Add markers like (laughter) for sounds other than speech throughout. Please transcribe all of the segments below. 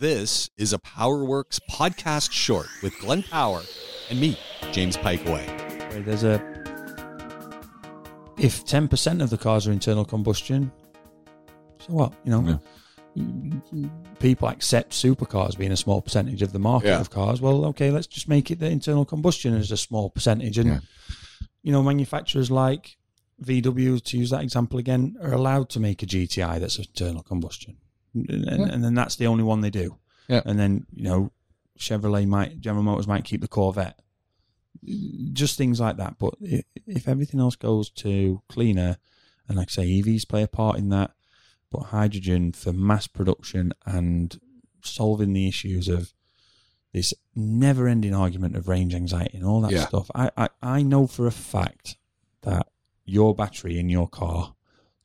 This is a PowerWorks podcast short with Glenn Power and me, James Pikeway. There's a if ten percent of the cars are internal combustion, so what? You know, people accept supercars being a small percentage of the market Yeah. of cars. Well, okay, let's just make it that internal combustion is a small percentage, and Yeah. you know, manufacturers like VW, to use that example again, are allowed to make a GTI that's internal combustion, and, and, and then that's the only one they do. Yeah. And then you know, Chevrolet might, General Motors might keep the Corvette. Just things like that. But i- if everything else goes to cleaner, and like I say, EVs play a part in that, but hydrogen for mass production and solving the issues of this never-ending argument of range anxiety and all that Yeah. stuff. I, I I know for a fact that your battery in your car,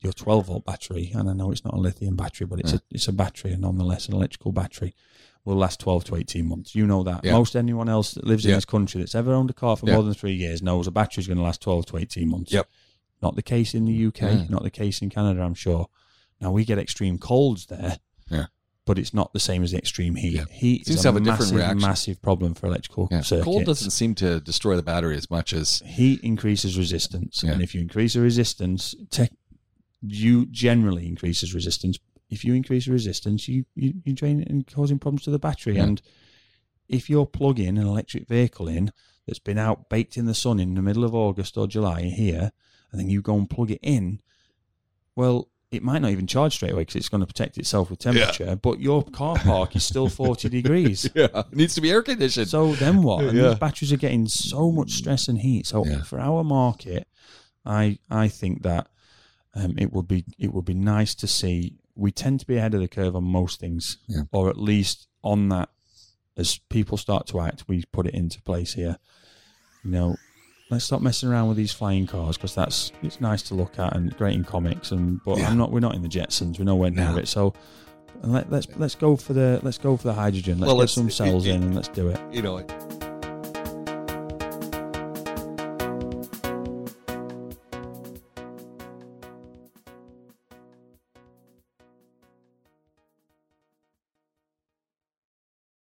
your 12 volt battery, and I know it's not a lithium battery, but it's a it's a battery, and nonetheless an electrical battery, will last 12 to 18 months. You know that. Yeah. Most anyone else that lives in this country that's ever owned a car for Yeah. more than three years knows a battery's going to last 12 to 18 months. Yep. Not the case in the UK, not the case in Canada, I'm sure. Now we get extreme colds there, Yeah. but it's not the same as the extreme heat. Yeah. Heat Seems is to a, have a massive, massive problem for electrical Yeah. circuits. Cold doesn't seem to destroy the battery as much as Heat increases resistance, Yeah. and if you increase the resistance, tech, you generally increases resistance. If you increase resistance, you you you drain it and causing problems to the battery. Yeah. And if you're plugging an electric vehicle in that's been out baked in the sun in the middle of August or July here, and then you go and plug it in, well, it might not even charge straight away because it's going to protect itself with temperature. But your car park is still forty (laughs) degrees. yeah, it needs to be air conditioned. So then what? And Yeah. these batteries are getting so much stress and heat. So Yeah. for our market, I I think that um, it would be it would be nice to see. We tend to be ahead of the curve on most things, Yeah. or at least on that. As people start to act, we put it into place here. You know, let's stop messing around with these flying cars because that's it's nice to look at and great in comics. And but Yeah. I'm not. We're not in the Jetsons. We're nowhere near No. it. So. Let, let's let's go for the let's go for the hydrogen. Let's Well, get some cells it- in and let's do it. you know,